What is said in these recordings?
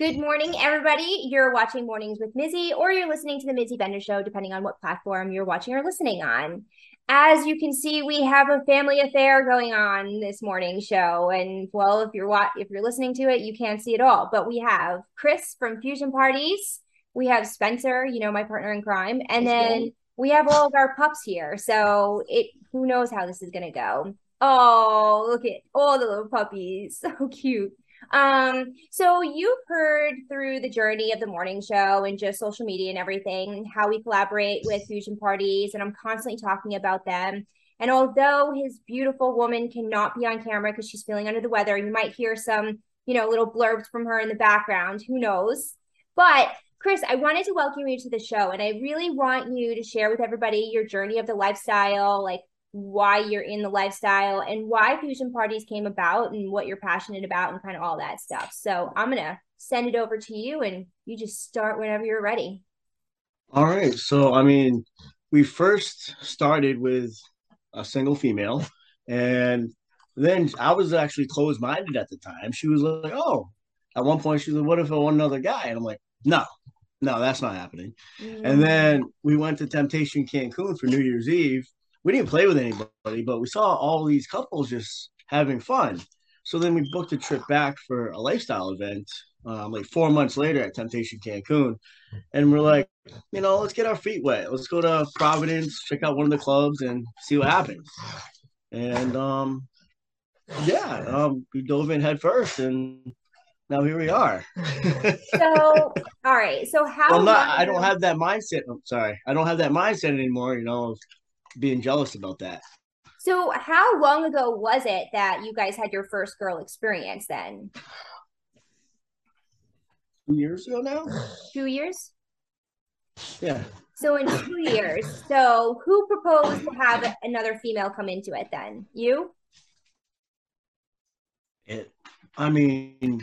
Good morning, everybody. You're watching Mornings with Mizzy, or you're listening to the Mizzy Bender Show, depending on what platform you're watching or listening on. As you can see, we have a family affair going on this morning show, and well, if you're wa- if you're listening to it, you can't see it all. But we have Kris from Fusion Parties, we have Spencer, you know my partner in crime, and then we have all of our pups here. So it who knows how this is gonna go. Oh, look at all the little puppies. So cute. Um, so you've heard through the journey of the morning show and just social media and everything how we collaborate with fusion parties, and I'm constantly talking about them. And although his beautiful woman cannot be on camera because she's feeling under the weather, you might hear some, you know, little blurbs from her in the background. Who knows? But Kris, I wanted to welcome you to the show, and I really want you to share with everybody your journey of the lifestyle, like why you're in the lifestyle and why fusion parties came about and what you're passionate about and kind of all that stuff. So I'm gonna send it over to you and you just start whenever you're ready. All right. So, I mean, we first started with a single female, and then I was actually closed minded at the time. She was like, Oh, at one point, she was like, What if I want another guy? And I'm like, No, no, that's not happening. Mm. And then we went to Temptation Cancun for New Year's Eve. We didn't play with anybody, but we saw all these couples just having fun. So then we booked a trip back for a lifestyle event, um, like four months later at Temptation Cancun. And we're like, you know, let's get our feet wet. Let's go to Providence, check out one of the clubs, and see what happens. And um, yeah, um, we dove in head first, and now here we are. So all right. So how well, not, I don't have that mindset. I'm sorry, I don't have that mindset anymore. You know, being jealous about that. so how long ago was it that you guys had your first girl experience then? Two years ago now. Two years? Yeah. So in two years. So who proposed to have another female come into it then? You? It. I mean,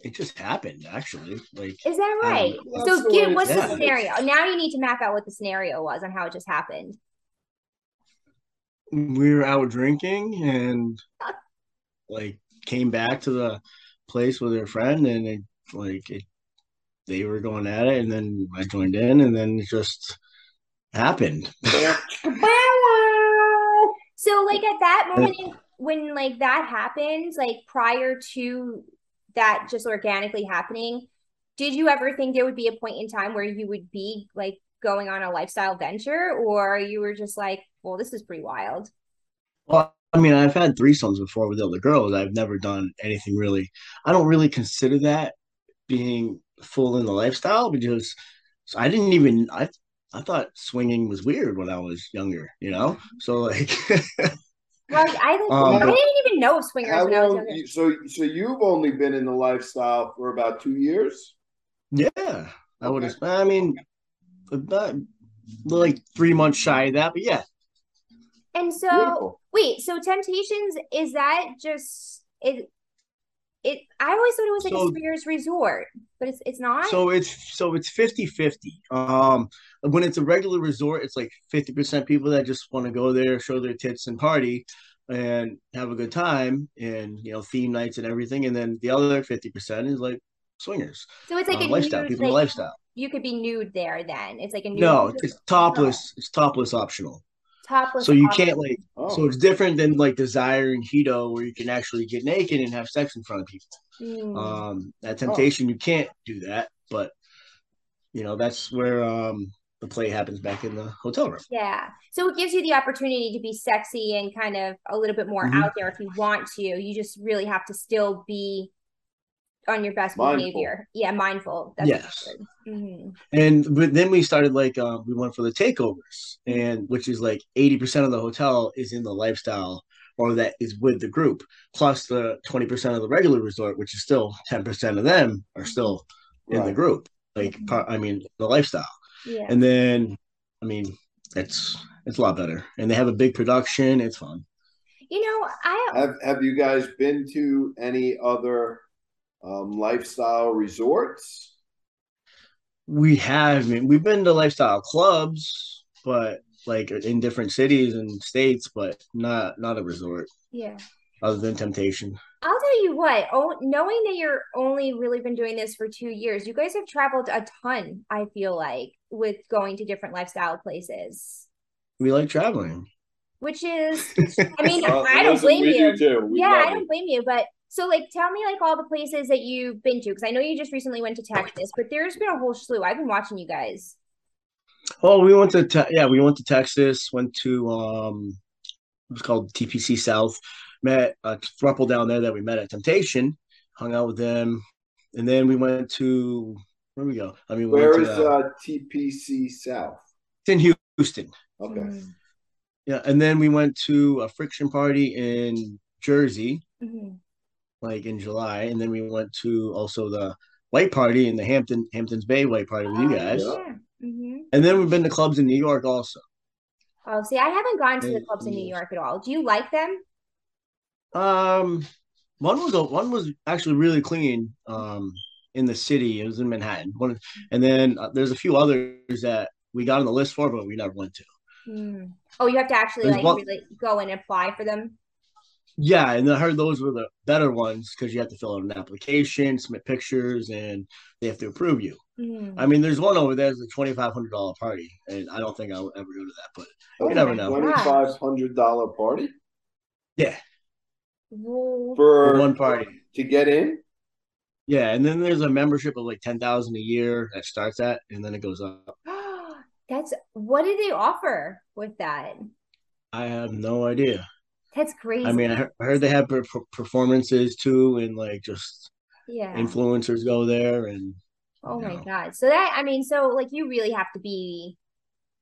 it just happened. Actually, like Is that Um, right? That's so give, what's it the scenario? Now you need to map out what the scenario was on how it just happened. We were out drinking and like came back to the place with her friend and it like it, they were going at it and then I joined in and then it just happened. So like at that moment in- when like that happens, like prior to that just organically happening, did you ever think there would be a point in time where you would be like going on a lifestyle venture or you were just like, well, this is pretty wild? Well, I mean, I've had threesomes before with other girls. I've never done anything really. I don't really consider that being full in the lifestyle because I didn't even I I thought swinging was weird when I was younger, you know? So like Well, I, didn't- Um, I didn't even know of swingers How when I was younger. you- So, so you've only been in the lifestyle for about two years. Yeah, I would have. I mean, about like three months shy of that, but yeah. And so, Beautiful. wait, so Temptations is that just it? It I always thought it was like a So- swingers resort, but it's it's not. So it's so it's 50-50. Um, when it's a regular resort, it's like fifty percent people that just want to go there, show their tits and party, and have a good time, and you know, theme nights and everything. And then the other fifty percent is like swingers, So it's like uh, a lifestyle, nude, people like, lifestyle. You could be nude there. Then it's like a nude. No, it's topless. It's topless optional. Topless. So you option. can't like. Oh, So it's different than like Desire and Hedo, where you can actually get naked and have sex in front of people. Mm. Um, at Temptation, you can't do that, but you know that's where um the play happens back in the hotel room. Yeah. So it gives you the opportunity to be sexy and kind of a little bit more Mhm. out there if you want to. You just really have to still be on your best Mindful. behavior. Yeah, mindful. That's Yes. good. Mhm. And but then we started like um, we went for the takeovers, and which is like eighty percent of the hotel is in the lifestyle or that is with the group, plus the 20% of the regular resort, which is still 10% of them are still in the group. Like, part, I mean, the lifestyle. Yeah. And then, I mean, it's it's a lot better. And they have a big production. It's fun. you know, I Have Have you guys been to any other um, lifestyle resorts? We have, I mean, we've been to lifestyle clubs, but like in different cities and states, but not not a resort yeah. other than Temptation. I'll tell you what, oh, knowing that you're only really been doing this for two years, you guys have traveled a ton, I feel like, with going to different lifestyle places, We like traveling. which is, I mean, Uh, I don't listen, blame we you. Do too. We yeah, I don't blame you. But so, like, tell me, like, all the places that you've been to, because I know you just recently went to Texas, but there's been a whole slew. I've been watching you guys. Oh, we went to te- yeah, we went to Texas. Went to um, it was called TPC South. Met a throuple down there that we met at Temptation. Hung out with them, and then we went to where we go. I mean, we Where went is to, uh, uh, TPC South? it's in Houston. Okay. Mm-hmm. Yeah, and then we went to a friction party in Jersey, Mhm. Like in July, and then we went to also the white party in the Hampton Hamptons Bay white party with you Oh, guys, yeah. Mhm. and then we've been to clubs in New York also. Oh, see, I haven't gone to the clubs in New York at all. Do you like them? Um, one was a, one was actually really clean. Um, in the city, it was in Manhattan. One, and then uh, there's a few others that we got on the list for, but we never went to. Mm. Oh, you have to actually There's like one- really go and apply for them. Yeah, and I heard those were the better ones because you have to fill out an application, submit pictures, and they have to approve you. Mm. I mean, there's one over there. It's a twenty five hundred dollar party, and I don't think I'll ever go to that. But Oh you never know. Twenty five hundred dollar party Yeah, Well, for one party. to get in. Yeah, and then there's a membership of like ten thousand a year that starts at, and then it goes up. That's what do they offer with that? I have no idea. That's crazy. I mean, I heard, they have per- per- performances too, and like just yeah. influencers go there, and Oh my No. God. So that, I mean, so like you really have to be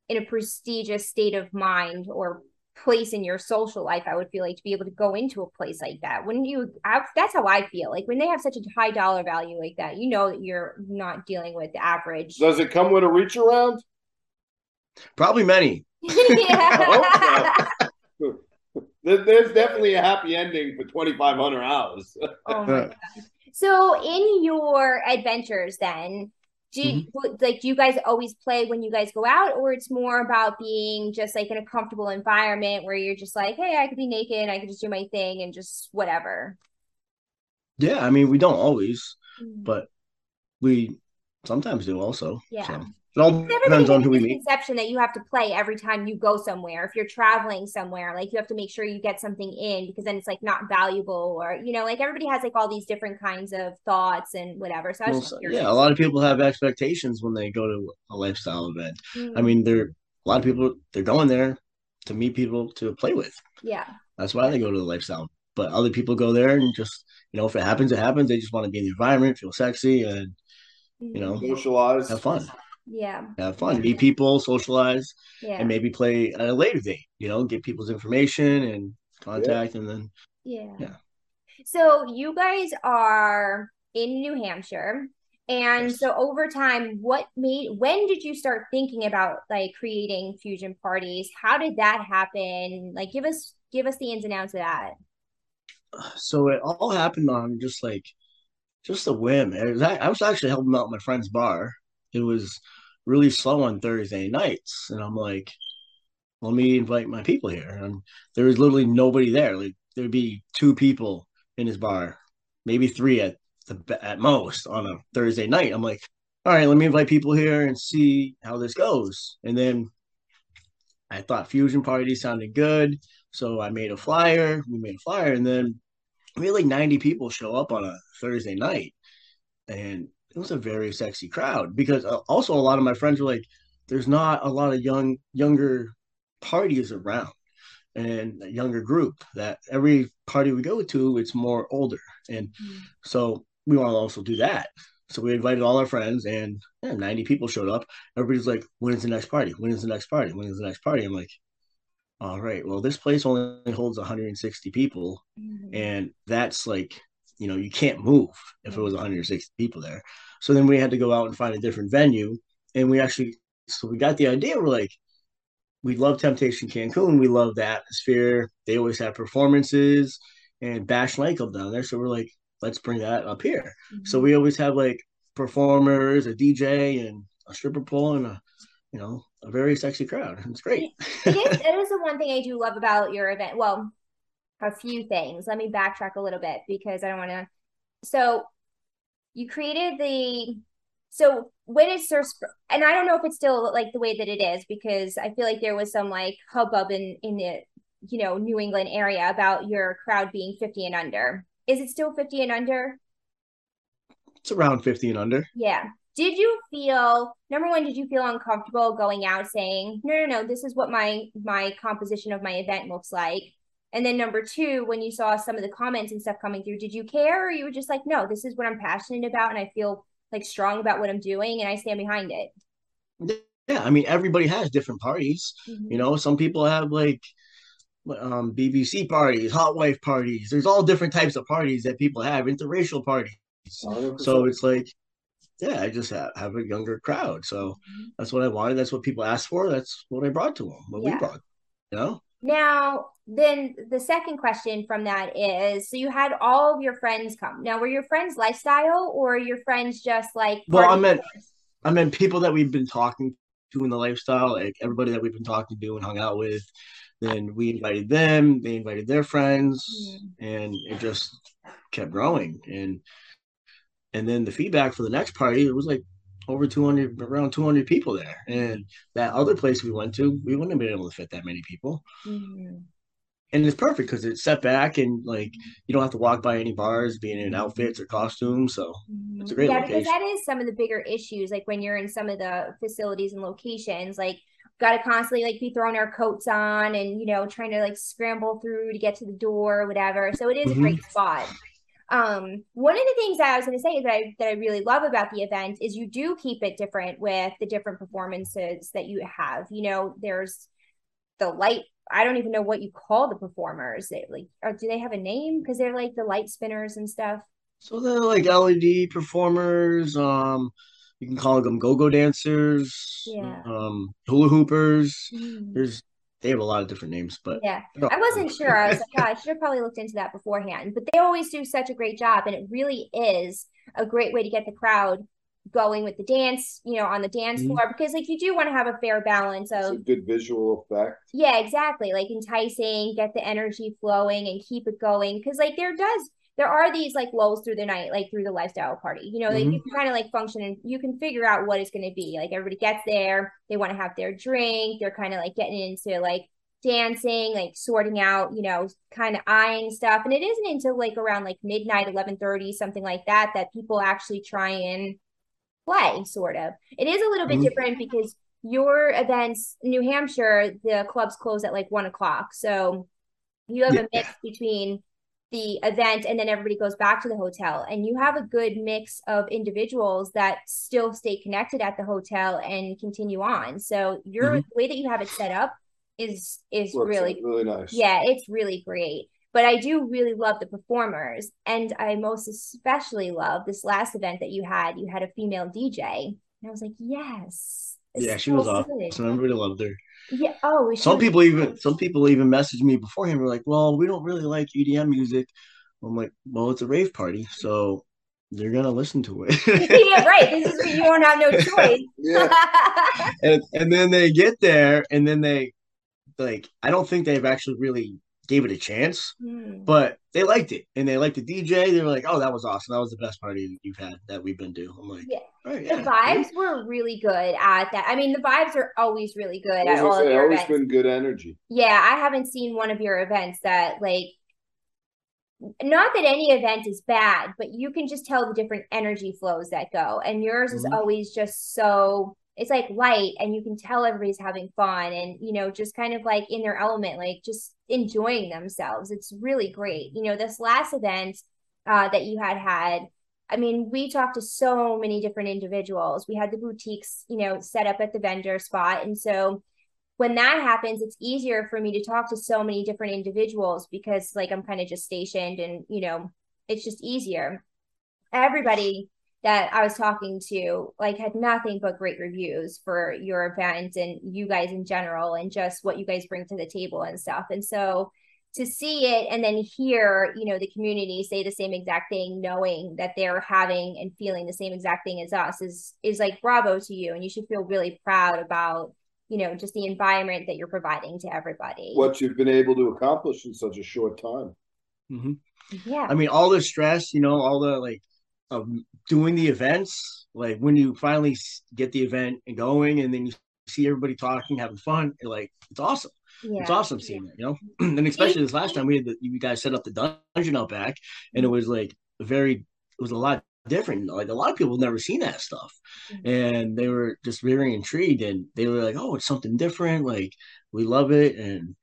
in a prestigious state of mind or place in your social life, I would feel like to be able to go into a place like that. Wouldn't you? I, that's how I feel. Like when they have such a high dollar value like that, you know that you're not dealing with the average. Does it come with a reach around? probably many. yeah. There- There's definitely a happy ending for twenty five hundred hours. Oh my God. So in your adventures then, do you, like do you guys always play when you guys go out or it's more about being just like in a comfortable environment where you're just like, hey, I could be naked, I could just do my thing and just whatever. Yeah, I mean, we don't always, Mm. but we sometimes do also. Yeah. So it all Everybody depends on who we meet. misconception that you have to play every time you go somewhere. If you're traveling somewhere, like you have to make sure you get something in because then it's like not valuable or you know, like everybody has like all these different kinds of thoughts and whatever. So I was Well, just so- yeah, a lot of people have expectations when they go to a lifestyle event. I Mm. mean, they're a lot of people they're going there to meet people to play with. yeah. That's why they go to the lifestyle. But other people go there and just you know, if it happens, it happens. They just want to be in the environment, feel sexy, and you know, Socialize. have fun, Yeah. have fun, meet people, socialize, Yeah. and maybe play at a later date. You know, get people's information and contact, and then Yeah. Yeah. So you guys are in New Hampshire. And Yes. so over time, what made when did you start thinking about like creating fusion parties? How did that happen? Like give us give us the ins and outs of that. so it all happened on just like just a whim. It was, I was actually helping out my friend's bar. It was really slow on Thursday nights, and I'm like, let me invite my people here. And there was literally nobody there. Like there'd be two people in his bar, maybe three at the at most on a Thursday night. I'm like, all right, let me invite people here and see how this goes. And then I thought fusion party sounded good. So I made a flyer. We made a flyer, and then we had like 90 people show up on a Thursday night. And it was a very sexy crowd because uh, also a lot of my friends were like, there's not a lot of young, younger parties around and a younger group that every party we go to, it's more older. And so we want to also do that. So we invited all our friends, and yeah, 90 people showed up. Everybody's like, when is the next party? When is the next party? When is the next party? I'm like, all right, well, this place only holds 160 people, Mhm. and that's like, you know, you can't move if it was mm-hmm. 160 people there. So then we had to go out and find a different venue, and we actually, so we got the idea. We're like, we love Temptation Cancun. We love the atmosphere. They always have performances and Bash nightclub down there. So we're like, let's bring that up here. So mm-hmm. we always have like performers, a DJ, and a stripper pole, and a you know a very sexy crowd. It's great. it is it is the one thing I do love about your event. Well, a few things. Let me backtrack a little bit because I don't want to. So you created the so when it's Surf and I don't know if it's still like the way that it is because I feel like there was some like hubbub in in the you know New England area about your crowd being 50 and under. Is it still 50 and under? It's around 50 and under. Yeah. Did you feel number one, did you feel uncomfortable going out saying, no, no, no, this is what my my composition of my event looks like? And then number two, when you saw some of the comments and stuff coming through, did you care or you were just like, no, this is what I'm passionate about and I feel like strong about what I'm doing and I stand behind it? Yeah, I mean everybody has different parties. You know, some people have like um BBC parties, hot wife parties. There's all different types of parties that people have, interracial parties. 100%. So it's like, yeah, I just have, have a younger crowd. So that's what I wanted. That's what people asked for. That's what I brought to them. What Yeah. we brought. You know? Now, then the second question from that is so you had all of your friends come. Now, were your friends lifestyle or your friends just like Well, I meant-? I meant people that we've been talking to in the lifestyle, like everybody that we've been talking to and hung out with. Then we invited them. They invited their friends, mm-hmm. and it just kept growing. And and then the feedback for the next party, it was like over 200, around 200 people there. And that other place we went to, we wouldn't have been able to fit that many people. Mhm. And it's perfect because it's set back and like you don't have to walk by any bars being in outfits or costumes. So It's a great yeah, because location. that is some of the bigger issues. Like when you're in some of the facilities and locations, like got to constantly like be throwing our coats on and you know trying to like scramble through to get to the door or whatever. So it is a Mhm. great spot. Um, one of the things that I was going to say that I that I really love about the event is you do keep it different with the different performances that you have. You know, there's the light. I don't even know what you call the performers. They like, or do they have a name? Because they're like the light spinners and stuff. so they're like LED performers. Um, you can call them go-go dancers. Yeah. Um, hula hoopers. Mm. There's they have a lot of different names, but Yeah. I wasn't sure. I was like, oh, I should have probably looked into that beforehand. But they always do such a great job, and it really is a great way to get the crowd going with the dance, you know, on the dance Mhm. floor because like you do want to have a fair balance It's a of good visual effect. yeah, exactly, like enticing, get the energy flowing and keep it going because like there does there are these like lulls through the night, like through the lifestyle party. You know, like Mhm. you can kind of like function and you can figure out what it's going to be. Like everybody gets there, they want to have their drink, they're kind of like getting into like dancing, like sorting out, you know, kind of eyeing stuff. And it isn't until like around like midnight, 11:30, something like that, that people actually try and play, sort of. It is a little bit Mhm. different because your events, New Hampshire, the clubs close at like one o'clock. So you have Yeah. a mix between the event and then everybody goes back to the hotel and you have a good mix of individuals that still stay connected at the hotel and continue on so your Mhm. the way that you have it set up is is Works really really nice. yeah it's really great but i do really love the performers and i most especially love this last event that you had you had a female dj and i was like yes yeah, she was so awesome. good. Everybody loved her. Yeah oh Some people even some people even messaged me beforehand. We're like, "Well, we don't really like EDM music." I'm like, "Well, it's a rave party, so you're gonna listen to it." yeah right this is where you don't have no choice Yeah. and and then they get there, and then they like, I don't think they've actually really gave it a chance, Hmm. but they liked it, and they liked the DJ. They were like, "Oh, that was awesome. That was the best party you've had that we've been to." I'm like, Yeah. "All right, The yeah." vibes were really good at that. I mean, the vibes are always really good at all gonna of your always events. been good energy. Yeah, I haven't seen one of your events that like not that any event is bad, but you can just tell the different energy flows that go. And yours is Mhm. always just so it's like light and you can tell everybody's having fun and you know just kind of like in their element like just enjoying themselves. It's really great. You know this last event uh, that you had had i mean we talked to so many different individuals. We had the boutiques you know set up at the vendor spot. And so when that happens, it's easier for me to talk to so many different individuals because like I'm kind of just stationed and you know, it's just easier. Everybody that I was talking to like had nothing but great reviews for your event and you guys in general and just what you guys bring to the table and stuff. And so to see it and then hear, you know, the community say the same exact thing, knowing that they're having and feeling the same exact thing as us is is like bravo to you. And you should feel really proud about, you know, just the environment that you're providing to everybody. What you've been able to accomplish in such a short time. hmm yeah. I mean, all the stress, you know, all the like of doing the events, like when you finally get the event and going, and then you see everybody talking, having fun, like it's awesome. yeah. It's awesome seeing it, you know. and especially this last time we had the, you guys set up the dungeon out back, and it was like very, it was a lot different. Like a lot of people have never seen that stuff, Mhm. and they were just very intrigued, and they were like, "Oh, it's something different. Like we love it," and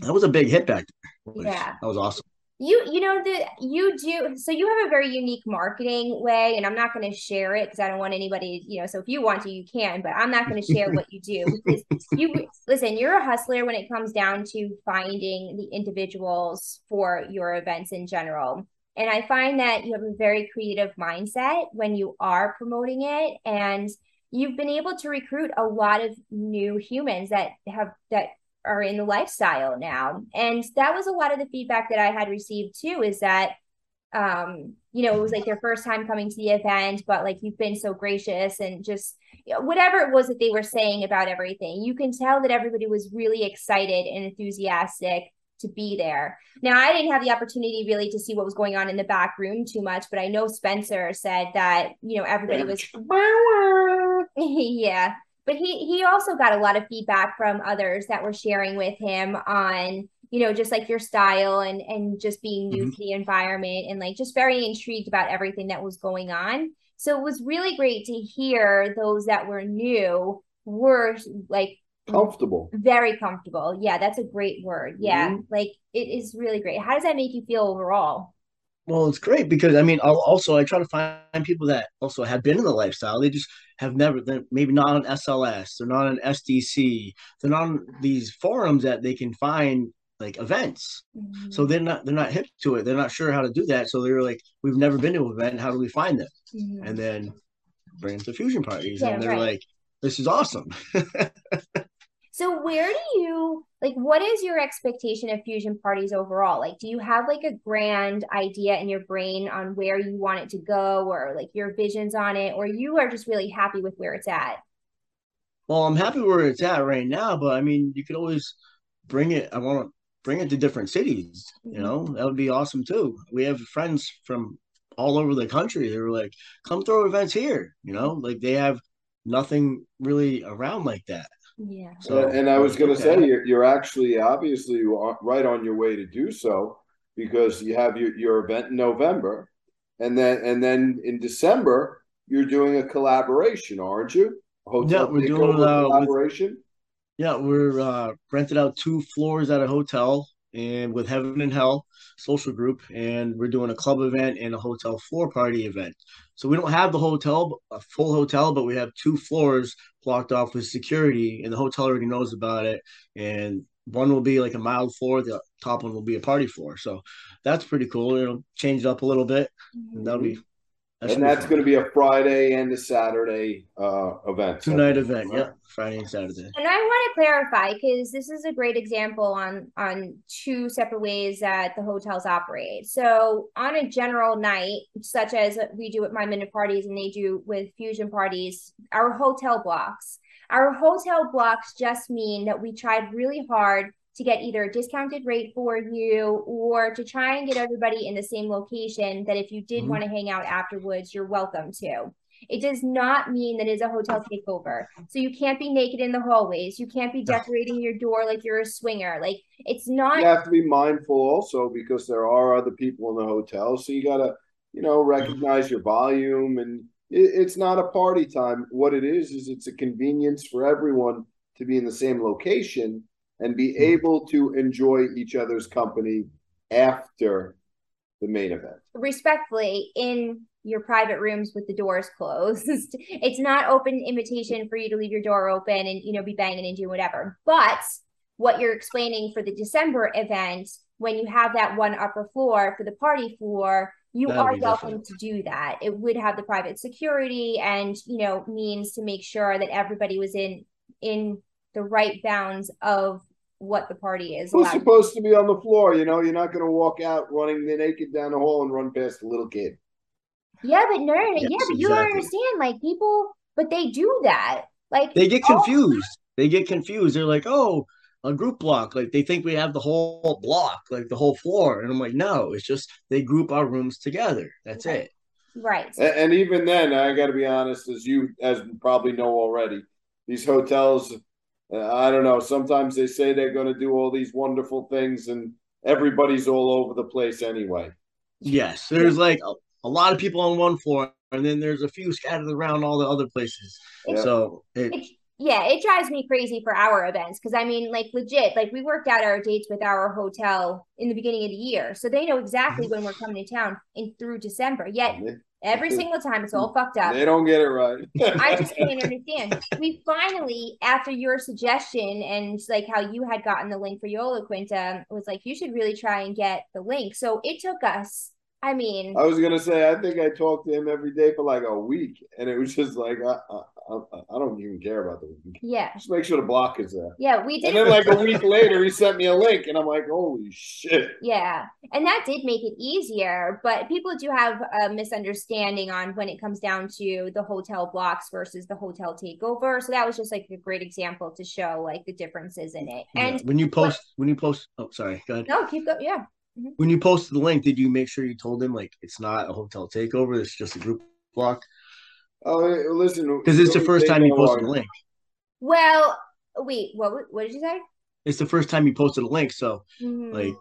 that was a big hit back there. Yeah. that was awesome. You you know that you do so you have a very unique marketing way and I'm not going to share it because I don't want anybody you know so if you want to you can but I'm not going to share what you do because you listen you're a hustler when it comes down to finding the individuals for your events in general. And I find that you have a very creative mindset when you are promoting it and you've been able to recruit a lot of new humans that have that are in the lifestyle now. And that was a lot of the feedback that I had received too, is that um, you know, it was like their first time coming to the event, but like you've been so gracious and just you know, whatever it was that they were saying about everything, you can tell that everybody was really excited and enthusiastic to be there. Now, I didn't have the opportunity really to see what was going on in the back room too much, but I know Spencer said that, you know, everybody was yeah but he he also got a lot of feedback from others that were sharing with him on you know just like your style and and just being new Mhm. to the environment and like just very intrigued about everything that was going on. So it was really great to hear those that were new were like Comfortable. very comfortable. Yeah that's a great word. Yeah like it is really great. How does that make you feel overall Well, it's great because I mean, I'll also I try to find people that also have been in the lifestyle. They just have never, they're maybe not on SLS, they're not on SDC, they're not on these forums that they can find like events. So they're not they're not hip to it. They're not sure how to do that. So they're like, we've never been to an event. How do we find them? Mhm. And then bring them to fusion parties, Yeah, and they're right. like, this is awesome. So where do you like what is your expectation of fusion parties overall? Like do you have like a grand idea in your brain on where you want it to go or like your visions on it or you are just really happy with where it's at? Well, I'm happy where it's at right now, but I mean, you could always bring it. I want to bring it to different cities. You Mhm. know, that would be awesome too. We have friends from all over the country. They were like, "Come throw events here." You know, like they have nothing really around like that. Yeah. So, and I was going to okay. say, you're, you're actually obviously right on your way to do so because you have your, your event in November, and then and then in December you're doing a collaboration, aren't you? Hotel Yeah, we're takeover doing, uh, with- collaboration. Yeah, we're uh, rented out two floors at a hotel and with Heaven and Hell social group, and we're doing a club event and a hotel floor party event. So we don't have the hotel, a full hotel, but we have two floors blocked off with security, and the hotel already knows about it. And one will be like a mild floor, the top one will be a party floor. So that's pretty cool. It'll change it up a little bit, and that'll be that should and that's going to be a Friday and a Saturday uh, event. two night event. Yeah, Friday and Saturday. And I want to clarify because this is a great example on on two separate ways that the hotels operate. So on a general night, such as we do at Mindbender parties and they do with fusion parties, our hotel blocks. Our hotel blocks just mean that we tried really hard to get either a discounted rate for you or to try and get everybody in the same location that if you did Mhm. want to hang out afterwards, you're welcome to. It does not mean that it's a hotel takeover. So you can't be naked in the hallways. You can't be decorating your door like you're a swinger. Like it's not You have to be mindful also because there are other people in the hotel, so you got to you know recognize your volume and it, it's not a party time. What it is is it's a convenience for everyone to be in the same location and be Mhm. able to enjoy each other's company after the main event. respectfully in your private rooms with the doors closed. it's not open invitation for you to leave your door open and you know be banging and doing whatever. But what you're explaining for the December event, when you have that one upper floor for the party floor, you That'll are welcome different. to do that. It would have the private security and you know means to make sure that everybody was in in the right bounds of what the party is. Who's allowed supposed to be on the floor? You know, you're not going to walk out running naked down the hall and run past a little kid. Yeah, but no, no, no. Yes, yeah, but you don't understand. Like people, but they do that. Like They get all- confused. They get confused. They're like, oh, a group block. Like they think we have the whole block, like the whole floor. And I'm like, no, it's just they group our rooms together. That's Right. it. right. And, and even then, I got to be honest, as you as you probably know already, these hotels, I don't know. Sometimes they say they're going to do all these wonderful things, and everybody's all over the place anyway. Yes. There's like a, a lot of people on one floor, and then there's a few scattered around all the other places. Yeah. So it, It, yeah, it drives me crazy for our events because I mean, like legit, like we worked out our dates with our hotel in the beginning of the year, so they know exactly Mm-hmm. when we're coming to town in through December. Yet every single time it's all fucked up. They don't get it right. I just can't understand. We finally, after your suggestion and like how you had gotten the link for Yola Quinta, was like you should really try and get the link. So it took us. I mean, I was gonna say, I think I talked to him every day for like a week, and it was just like, I, I, I, I don't even care about the week. yeah, Just make sure the block is there. yeah, we did. And then, like a week later, he sent me a link, and I'm like, holy shit! Yeah, and that did make it easier, but people do have a misunderstanding on when it comes down to the hotel blocks versus the hotel takeover. So that was just like a great example to show like the differences in it. yeah. And when you post, when you post, oh, sorry, go ahead. no, keep going. Yeah. When you posted the link, did you make sure you told them like it's not a hotel takeover? It's just a group block? Oh, hey, listen, Because it's the first time you posted our- the link. Well, wait, what what did you say? It's the first time you posted a link, so Mhm. like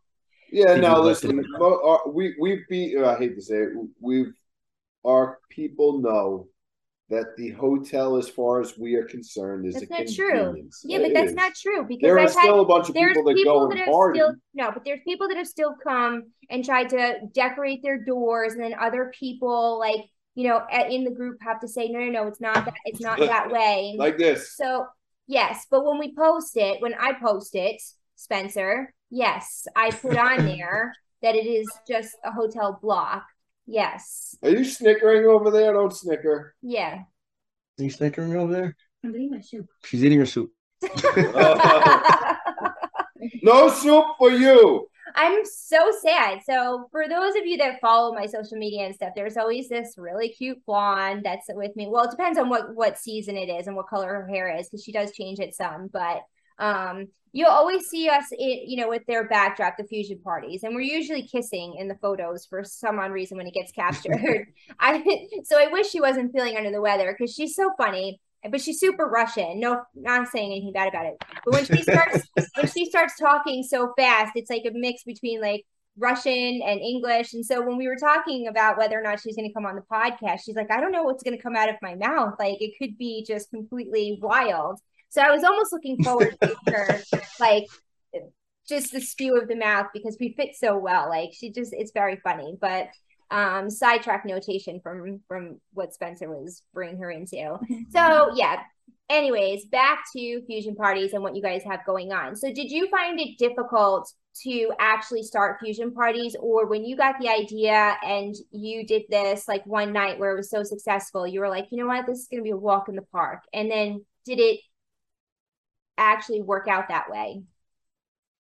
Yeah, Did no, listen, mo- our- we we've be I hate to say it, we've our people know that the hotel, as far as we are concerned, is That's a not true. Yeah, but that's is. not true because There are I've had still a bunch of people that people go that and party. still no, but there's people that have still come and tried to decorate their doors, and then other people like you know in the group have to say no, no, no, it's not that, it's not that way. like this. so yes, but when we post it, when I post it, Spencer, yes, I put on there that it is just a hotel block. Yes, Are you snickering over there? Don't snicker. yeah. are you snickering over there? I'm eating my soup. She's eating her soup. No soup for you. I'm so sad. So for those of you that follow my social media and stuff, there's always this really cute blonde that's with me. Well, it depends on what what season it is and what color her hair is because she does change it some. But um, you'll always see us, in, you know, with their backdrop, the fusion parties, and we're usually kissing in the photos for some odd reason when it gets captured. I so I wish she wasn't feeling under the weather because she's so funny. But she's super Russian. No, not saying anything bad about it. But when she starts when she starts talking so fast, it's like a mix between like Russian and English. And so when we were talking about whether or not she's going to come on the podcast, she's like, I don't know what's going to come out of my mouth. Like it could be just completely wild. So I was almost looking forward to her, like just the spew of the mouth because we fit so well. Like she just, it's very funny. But um sidetrack notation from from what Spencer was bringing her into. So yeah, anyways, back to fusion parties and what you guys have going on. So, did you find it difficult to actually start fusion parties, or when you got the idea and you did this like one night where it was so successful, you were like, you know what, this is going to be a walk in the park? And then did it actually work out that way?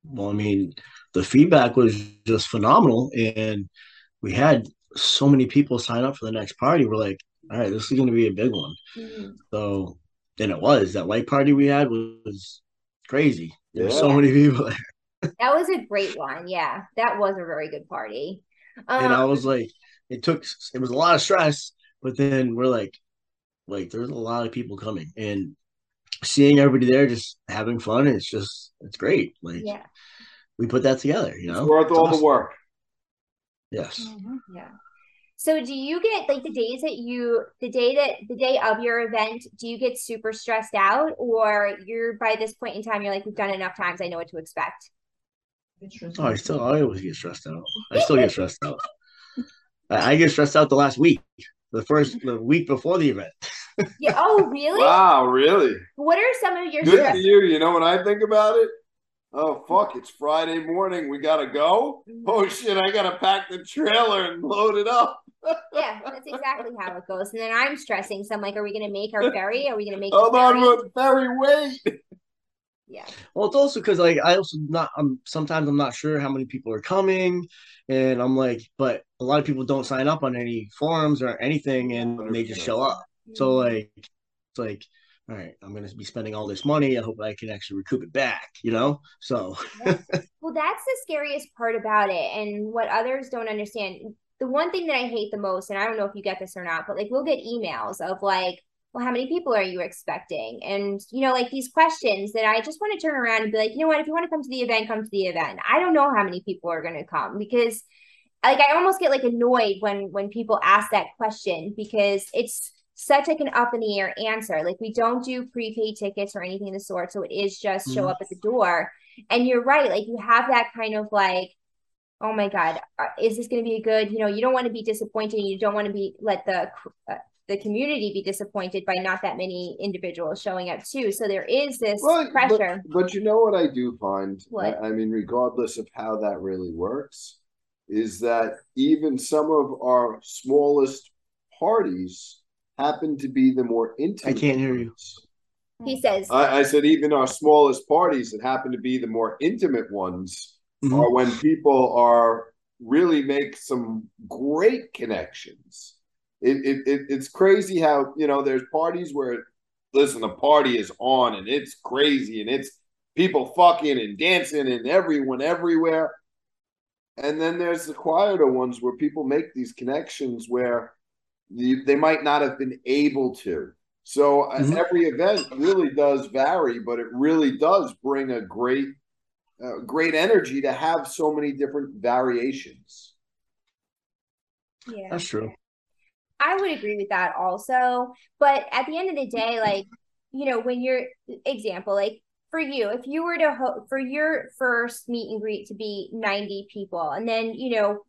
Well, I mean, the feedback was just phenomenal, and we had so many people sign up for the next party. We're like, all right, this is going to be a big one. Mhm. So then it was that white party we had was crazy. There were so many people there, That was a great one. Yeah, that was a very good party. and I Um, was like, it took it was a lot of stress, but then we're like, like there's a lot of people coming, and seeing everybody there just having fun. It's just it's great. Like yeah, we put that together, you know. It's worth It's all awesome. the work. Yes. Mm-hmm, yeah. So do you get like the days that you the day that the day of your event, do you get super stressed out or you're by this point in time you're like we've done enough times, I know what to expect. Oh, I still I always get stressed out. I still get stressed out. I I get stressed out the last week, the first the week before the event. Yeah. Oh, really? Wow, really? What are some of your Good stress? for you. You know when I think about it? Oh fuck! It's Friday morning. We gotta go. Mm-hmm. Oh shit! I gotta pack the trailer and load it up. Yeah, that's exactly how it goes. And then I'm stressing. So I'm like, are we going to make our ferry? Are we going to make Hold the on, ferry? but ferry wait. Yeah. Well, it's also because like I also not I'm sometimes I'm not sure how many people are coming, and I'm like, but a lot of people don't sign up on any forums or anything, and they just show up. So like, it's like, all right, I'm gonna be spending all this money. I hope I can actually recoup it back, you know. So Well, that's the scariest part about it, and what others don't understand. The one thing that I hate the most, and I don't know if you get this or not, but like we'll get emails of like, well, how many people are you expecting? And you know, like these questions that I just want to turn around and be like, you know what, if you want to come to the event, come to the event. I don't know how many people are going to come because like I almost get like annoyed when when people ask that question because it's such like an up in the air answer. Like we don't do prepaid tickets or anything of the sort, so it is just show up at the door. And you're right, like you have that kind of like, oh my God, uh, is this going to be a good? You know, you don't want to be disappointed. You don't want to be let the uh, the community be disappointed by not that many individuals showing up too. So there is this Well, but- pressure. But, you know what I do find? What? I, I mean, regardless of how that really works, is that even some of our smallest parties happen to be the more intimate. I can't hear you. ones. He says, I, I said even our smallest parties that happen to be the more intimate ones Mhm. are when people are really make some great connections. It, it, it it's crazy how you know there's parties where listen the party is on and it's crazy and it's people fucking and dancing and everyone everywhere. And then there's the quieter ones where people make these connections where the, they might not have been able to. So uh, Mhm. every event really does vary, but it really does bring a great, uh, great energy to have so many different variations. yeah. That's true. I would agree with that also. But at the end of the day, like, you know, when you're example, like for you, if you were to ho- for your first meet and greet to be 90 people, and then, you know,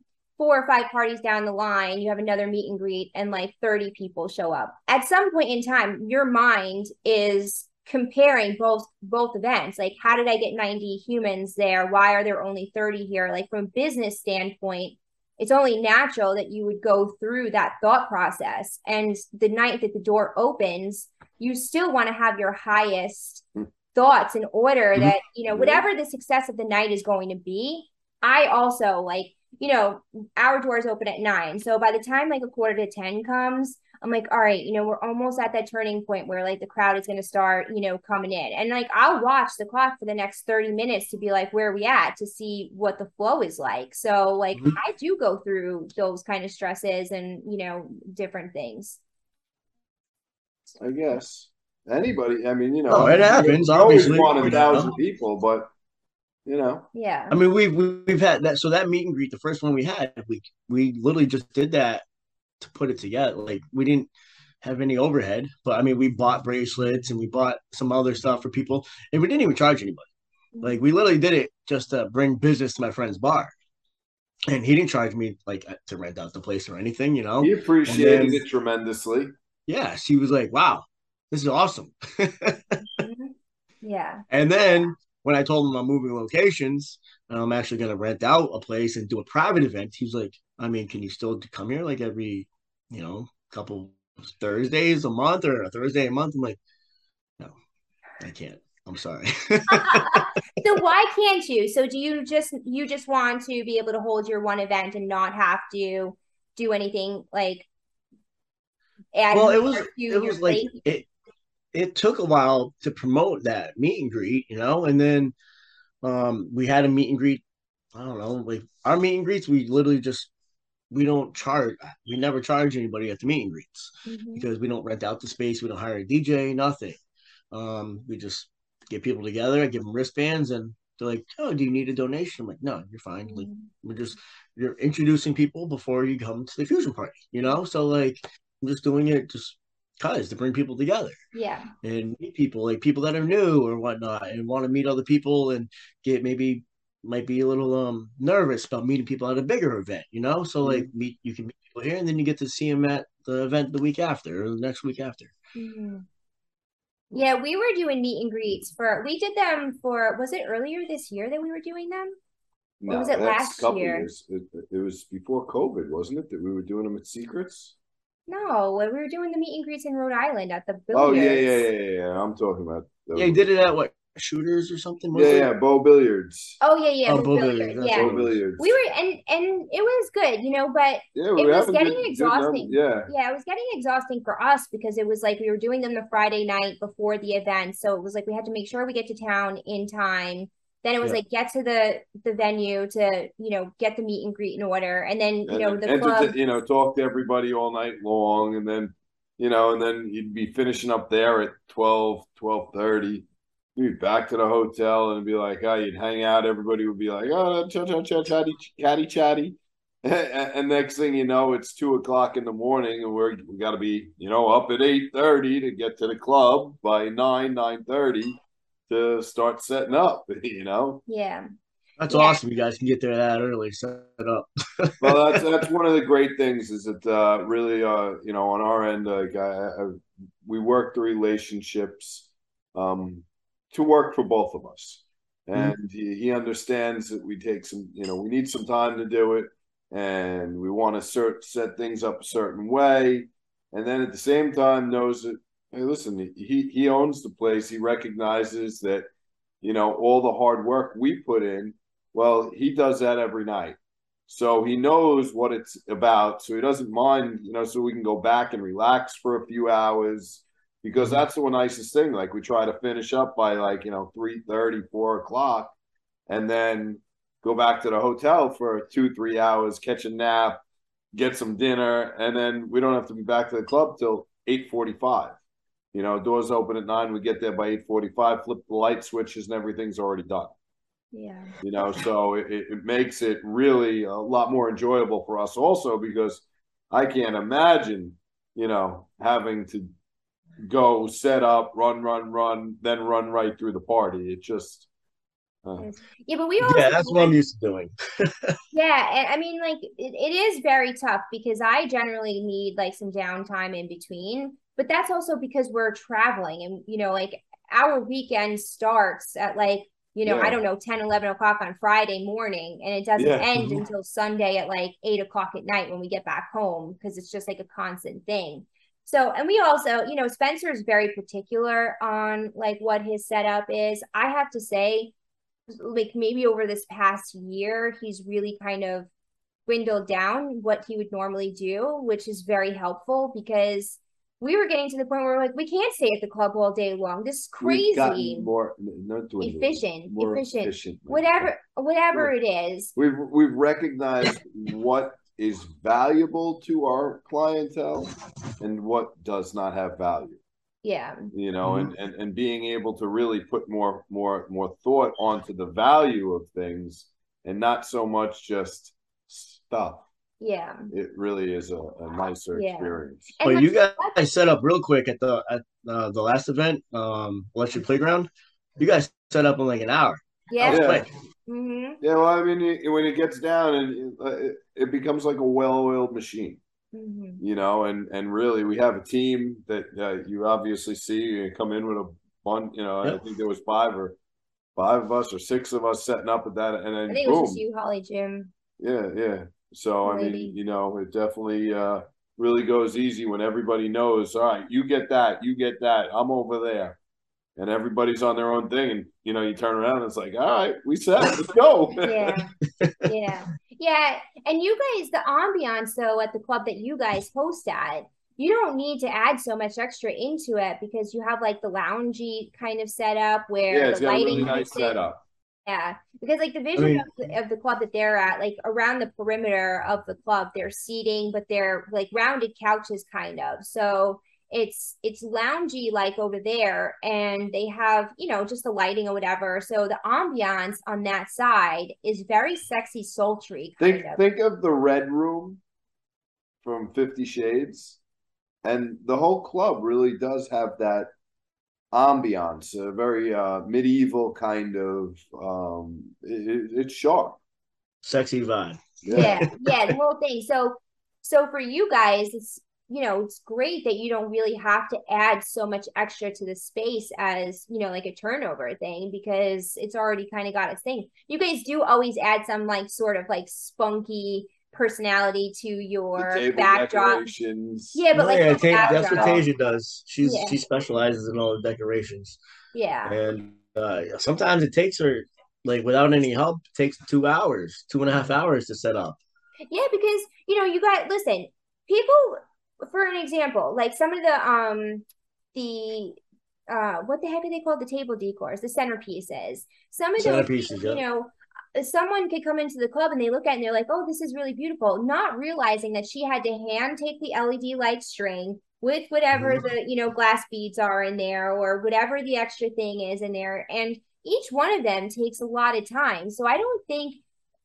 four or five parties down the line, you have another meet and greet and like 30 people show up. At some point in time, your mind is comparing both both events. Like, how did I get 90 humans there? Why are there only 30 here? Like from a business standpoint, it's only natural that you would go through that thought process. And the night that the door opens, you still want to have your highest Mm. thoughts in order Mhm. that, you know, whatever the success of the night is going to be. I also like, you know, our doors open at nine. So by the time like a quarter to 10 comes, I'm like, all right, you know, we're almost at that turning point where like the crowd is going to start, you know, coming in. And like I'll watch the clock for the next 30 minutes to be like, where are we at to see what the flow is like. So like Mhm. I do go through those kind of stresses and, you know, different things. I guess anybody. I mean, you know, Oh, it happens, I always want a thousand people, but you know, Yeah. I mean, we've we've had that. So that meet and greet, the first one we had, we we literally just did that to put it together. Like we didn't have any overhead, but I mean, we bought bracelets and we bought some other stuff for people, and we didn't even charge anybody. Like we literally did it just to bring business to my friend's bar, and he didn't charge me like to rent out the place or anything, you know. he appreciated then- it tremendously. Yeah, she was like, "Wow, this is awesome." Mhm. Yeah. And then when I told him I'm moving locations and I'm actually going to rent out a place and do a private event, he's like, I mean, can you still come here like every, you know, couple Thursdays a month or a Thursday a month? I'm like, no, I can't. I'm sorry. so why can't you? So do you just you just want to be able to hold your one event and not have to do anything like add well, it was it was like it it took a while to promote that meet and greet, you know, and then um we had a meet and greet. I don't know, like our meet and greets, we literally just we don't charge. We never charge anybody at the meet and greets. Mhm. because we don't rent out the space, we don't hire a DJ, nothing. Um, we just get people together, I give them wristbands, and they're like, "Oh, do you need a donation?" I'm like, "No, you're fine. Like, we're just you're introducing people before you come to the fusion party, you know." So like, I'm just doing it just cause to bring people together Yeah. and meet people, like people that are new or whatnot, and want to meet other people and get maybe might be a little um nervous about meeting people at a bigger event, you know. So like meet you can meet people here, and then you get to see them at the event the week after or the next week after. Mhm. Yeah, we were doing meet and greets for we did them for was it earlier this year that we were doing them? Or was it last year? years. It, it was before COVID, wasn't it? That we were doing them at Secrets. No, when we were doing the meet and greets in Rhode Island at the Oh yeah, yeah, yeah, yeah, yeah. I'm talking about. those. Yeah, you did it at what shooters or something? Yeah, it? yeah, Bow Billiards. Oh yeah, yeah, Oh, with Bo Billiards, Billiards, yeah. Bow Billiards. We were and and it was good, you know, but Yeah, it was getting good- good exhausting. number. Yeah, yeah, it was getting exhausting for us because it was like we were doing them the Friday night before the event. So it was like we had to make sure we get to town in time. Then it was Yeah. like get to the the venue to, you know, get the meet and greet in order. And then, you and know, the club you know, talk to everybody all night long, and then you know, and then you'd be finishing up there at 12, 12.30. You'd be back to the hotel and be like, oh, you'd hang out. Everybody would be like, oh, ch- ch- ch- chatty, chatty, chatty. And, and next thing you know, it's two o'clock in the morning, and we're we got to be, you know, up at eight thirty to get to the club by nine nine thirty to start setting up. You know, yeah. That's Yeah. awesome. You guys can get there that early, set up. well, that's that's one of the great things is that uh, really, uh, you know, on our end, like I, I, we work the relationships um, to work for both of us, and he, he understands that we take some, you know, we need some time to do it, and we want to cert, set things up a certain way, and then at the same time knows that, hey, listen, he he owns the place, he recognizes that, you know, all the hard work we put in. Well, he does that every night. So he knows what it's about. So he doesn't mind, you know, so we can go back and relax for a few hours because mm-hmm. that's the nicest thing. Like we try to finish up by like, you know, 3 4 o'clock and then go back to the hotel for two, three hours, catch a nap, get some dinner, and then we don't have to be back to the club till 845. You know, doors open at nine, we get there by 845, flip the light switches and everything's already done Yeah. you know so it, it makes it really a lot more enjoyable for us also because i can't imagine you know having to go set up run run run then run right through the party it just uh, Yeah, but we also Yeah, that's what I'm used to doing. Yeah, and I mean, like it, it is very tough because I generally need like some downtime in between, but that's also because we're traveling and you know, like our weekend starts at like, you know, Yeah. I don't know, 10, 11 o'clock on Friday morning, and it doesn't Yeah. end Mhm. until Sunday at like eight o'clock at night when we get back home because it's just like a constant thing. So, and we also, you know, Spencer is very particular on like what his setup is. I have to say, like maybe over this past year, he's really kind of dwindled down what he would normally do, which is very helpful because we were getting to the point where we're like, we can't stay at the club all day long. This is we've gotten crazy. more not dwindling, Efficient, more efficient. efficient Whatever, whatever it is. we've we've recognized what is valuable to our clientele and what does not have value Yeah. you know and, mm-hmm. and and being able to really put more more more thought onto the value of things and not so much just stuff Yeah. it really is a, a nicer Yeah. experience And But like, you guys set up real quick at the at uh, the last event, um, Electric Playground. You guys set up in like an hour. Yeah. Yeah. quick. hmm yeah well i mean it, when it gets down and it, it, it becomes like a well-oiled machine hmm you know and and really we have a team that uh, you obviously see you come in with a one you know i think there was five or five of us or six of us setting up at that and then I think it was just you, Holly, Jim. Yeah, yeah. So I mean, you know, it definitely uh really goes easy when everybody knows, all right, you get that, you get that, I'm over there. And everybody's on their own thing and you know, you turn around and it's like, all right, we set, let's go. Yeah. Yeah. Yeah. And you guys, the ambiance though at the club that you guys host at, you don't need to add so much extra into it because you have like the loungy kind of setup where yeah, it's the lighting really nice setup. Yeah, because like the vision mean- of, the, of the club that they're at, like around the perimeter of the club, they're seating, but they're like rounded couches, kind of. So it's it's loungy like over there, and they have you know just the lighting or whatever. So the ambiance on that side is very sexy, sultry, Think of. think of the red room from Fifty Shades. And the whole club really does have that ambiance, a very uh, medieval kind of. Um, it, it's sharp. Sexy vibe. yeah yeah the whole thing so so for you guys it's you know it's great that you don't really have to add so much extra to the space as you know like a turnover thing because it's already kind of got its thing you guys do always add some like sort of like spunky personality to your table backdrop decorations. yeah but Oh, like yeah, Ta- that's what backdrop. Tasia does. She's Yeah. she specializes in all the decorations, yeah and uh, sometimes it takes her like without any help, it takes two hours, two and a half hours to set up. Yeah, because you know, you got listen, people for an example, like some of the um the uh what the heck are they called? The table decors, the centerpieces. Some of those you yeah. know, someone could come into the club and they look at it and they're like, oh, this is really beautiful, not realizing that she had to hand take the LED light string with whatever Mhm. the, you know, glass beads are in there or whatever the extra thing is in there. And each one of them takes a lot of time. So I don't think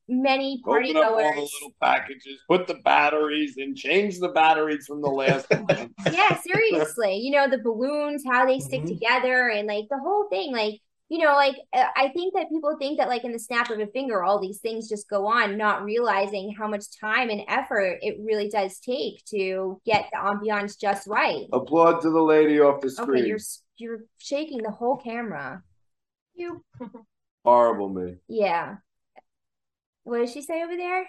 many party Open up all the little packages, put the batteries and change the batteries from the last one. yeah, seriously. You know, the balloons, how they stick Mhm. together, and like the whole thing. Like, you know, like uh, I think that people think that, like, in the snap of a finger, all these things just go on, not realizing how much time and effort it really does take to get the ambiance just right. Applaud to the lady off the screen. Okay, screen. you're you're shaking the whole camera. You, Horrible me. yeah. What does she say over there?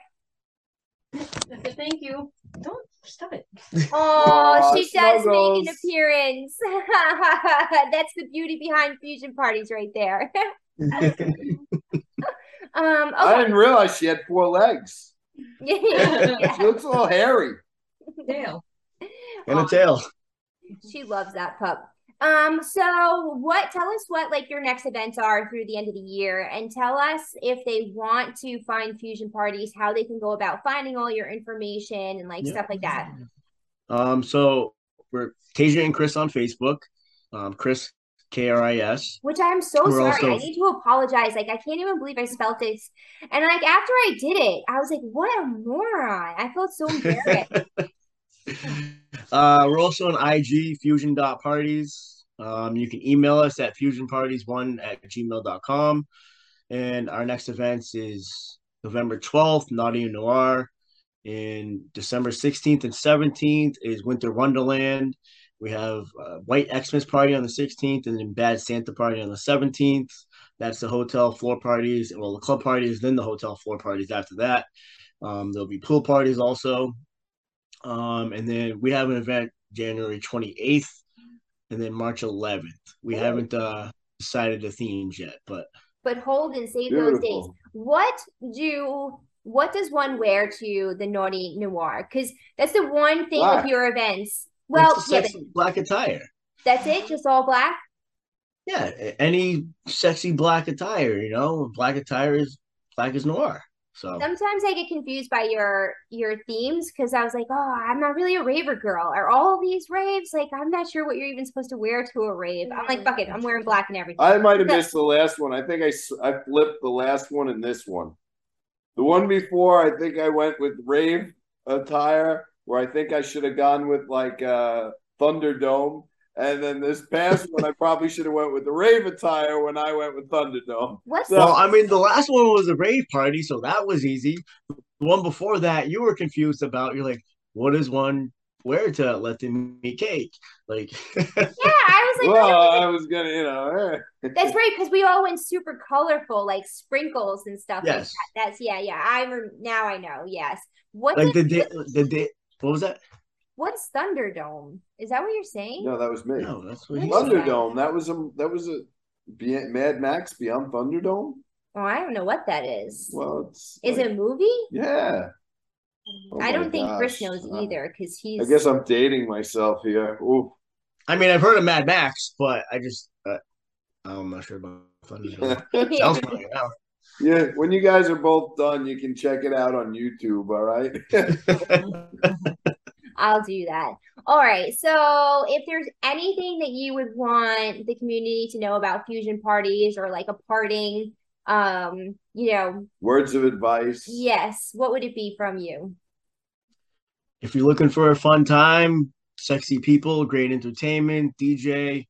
Thank you. Don't stop it. Oh, Aw, she does make an appearance. That's the beauty behind fusion parties right there. Um, I didn't realize she had four legs. Yeah. She looks a little hairy. Tail. and a tail. She loves that pup. Um, so what tell us what like your next events are through the end of the year and tell us if they want to find fusion parties, how they can go about finding all your information and like Yeah. stuff like that. Um, so we're Tasia and Kris on Facebook. Um, Kris K R I S. Which I'm so We're sorry. also- I need to apologize. Like I can't even believe I spelled this. And like after I did it, I was like, what a moron. I felt so embarrassed. Uh, we're also on IG, fusion.parties. Um, you can email us at fusionparties1 at gmail.com. And our next events is November 12th, Naughty Noir. In December 16th and 17th is Winter Wonderland. We have White Xmas Party on the 16th and then Bad Santa Party on the 17th. That's the hotel floor parties. Well, the club parties, then the hotel floor parties after that. Um, there'll be pool parties also. Um, and then we have an event January 28th and then March 11th. We haven't uh, decided the themes yet, but but hold and save those dates. Beautiful. What do what does one wear to the naughty noir? Because that's the one thing Black. with your events. Well, it's the yeah, but black attire. that's it, just all black. Yeah, any sexy black attire, you know, black attire is black is noir. So Sometimes I get confused by your your themes because I was like, oh, I'm not really a raver girl. Are all these raves? Like, I'm not sure what you're even supposed to wear to a rave. I'm like, fuck it, I'm wearing black and everything. I might have missed the last one. I think I I flipped the last one and this one. The one before, I think I went with rave attire, where I think I should have gone with like uh, Thunderdome. And then this past one, I probably should have went with the rave attire when I went with Thunderdome. What's well, I mean, the last one was a rave party, so that was easy. The one before that, you were confused about. You're like, what is one where to let them eat cake? Like, yeah, I was like, Well, what I was gonna, you know. eh. That's right, because we all went super colorful, like sprinkles and stuff like Yes. that. That's yeah, yeah. I rem- now I know. Yes. What like the did, day, the day. What was that? What's Thunderdome? Is that what you're saying? No, that was me. No, that's what he What said. is that? Thunderdome. That was a that was a Be- Mad Max Beyond Thunderdome. Oh, I don't know what that is. Well, it's Is like- it a movie? Yeah. Oh I don't think Kris knows Uh, either because he's. I guess I'm dating myself here. Ooh. I mean, I've heard of Mad Max, but I just, uh, I'm not sure about Thunderdome. yeah, Sounds funny now. when you guys are both done, you can check it out on YouTube, all right? I'll do that. All right. So, if there's anything that you would want the community to know about fusion parties or like a parting, um, you know, Words of advice. yes, what would it be from you? if you're looking for a fun time, sexy people, great entertainment, DJ,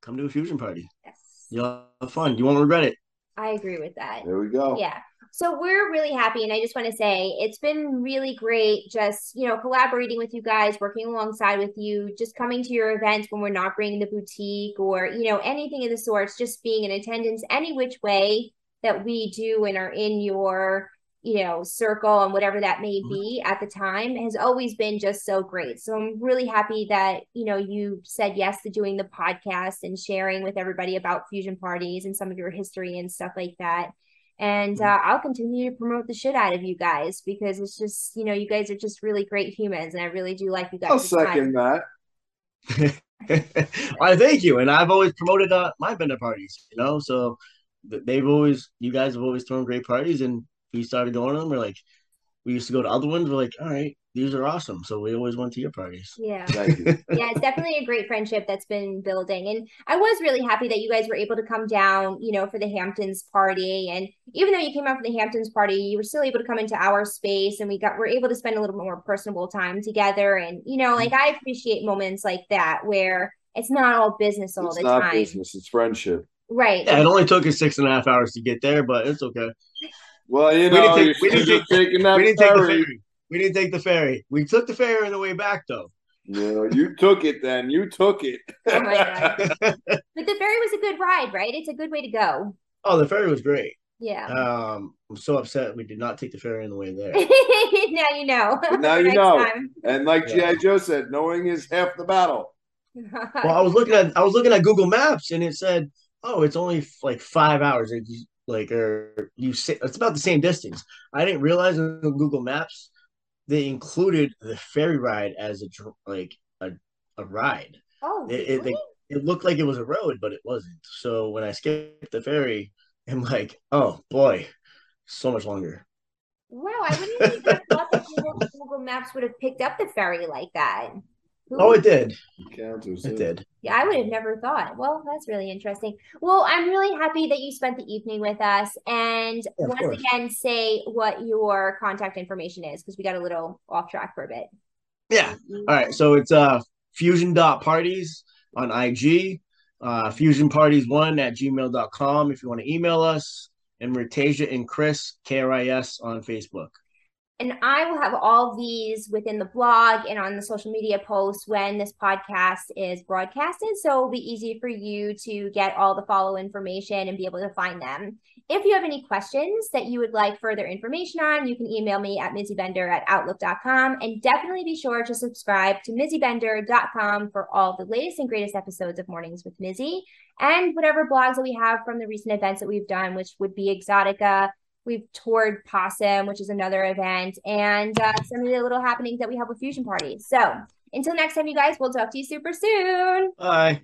come to a fusion party. Yes. You'll have fun. You won't regret it. I agree with that. There we go. Yeah. So we're really happy. And I just want to say it's been really great just, you know, collaborating with you guys, working alongside with you, just coming to your events when we're not bringing the boutique or, you know, anything of the sorts, just being in attendance any which way that we do and are in your, you know, circle and whatever that may mm-hmm. be at the time has always been just so great. So I'm really happy that, you know, you said yes to doing the podcast and sharing with everybody about fusion parties and some of your history and stuff like that and uh, I'll continue to promote the shit out of you guys because it's just you know you guys are just really great humans and I really do like you guys. I'll second that. I thank you, and I've always promoted uh, Mindbender parties. You know, so they've always, you guys have always thrown great parties, and we started going to them. We're like, we used to go to other ones. We're like, all right, these are awesome. So we always went to your parties. Yeah. You. yeah, it's definitely a great friendship that's been building. And I was really happy that you guys were able to come down, you know, for the Hamptons party. And even though you came out for the Hamptons party, you were still able to come into our space and we got we're able to spend a little bit more personable time together. And, you know, like I appreciate moments like that where it's not all business all it's the not time. business, it's friendship. Right. Yeah, it only took us six and a half hours to get there, but it's okay. Well, you We know, didn't take- we should didn't have taken that we didn't take the ferry. Ferry. We didn't take the ferry. We took the ferry on the way back, though. No, you took it then. You took it. Oh my God. But the ferry was a good ride, right? It's a good way to go. Oh, the ferry was great. Yeah. Um, I'm so upset we did not take the ferry on the way there. now you know. Now you know. time. and like Yeah. G.I. Joe said, knowing is half the battle. Well, I was looking at I was looking at Google Maps and it said, "Oh, it's only f- like five hours." Like, like or you say it's about the same distance. I didn't realize on Google Maps they included the ferry ride as a like a a ride. oh, It, it, really? it looked like it was a road, but it wasn't. So when I skipped the ferry, I'm like, "Oh boy, so much longer." Wow, I wouldn't even have thought that Google, Google Maps would have picked up the ferry like that. Who- Oh, it did. Counters It did. Yeah, I would have never thought. Well, that's really interesting. Well, I'm really happy that you spent the evening with us. And Yeah, once course. again, say what your contact information is because we got a little off track for a bit. Yeah. All right. So it's uh fusion dot parties on IG, uh fusionparties1 at gmail.com if you want to email us, and we're and Kris, K-R-I-S on Facebook. And I will have all these within the blog and on the social media posts when this podcast is broadcasted. So it'll be easy for you to get all the follow information and be able to find them. If you have any questions that you would like further information on, you can email me at mizzybender at outlook.com. And definitely be sure to subscribe to mizzybender.com for all the latest and greatest episodes of Mornings with Mizzy and whatever blogs that we have from the recent events that we've done, which would be Exotica, We've toured Possum, which is another event, and uh, some of the little happenings that we have with fusion parties. So until next time, you guys, we'll talk to you super soon. Bye.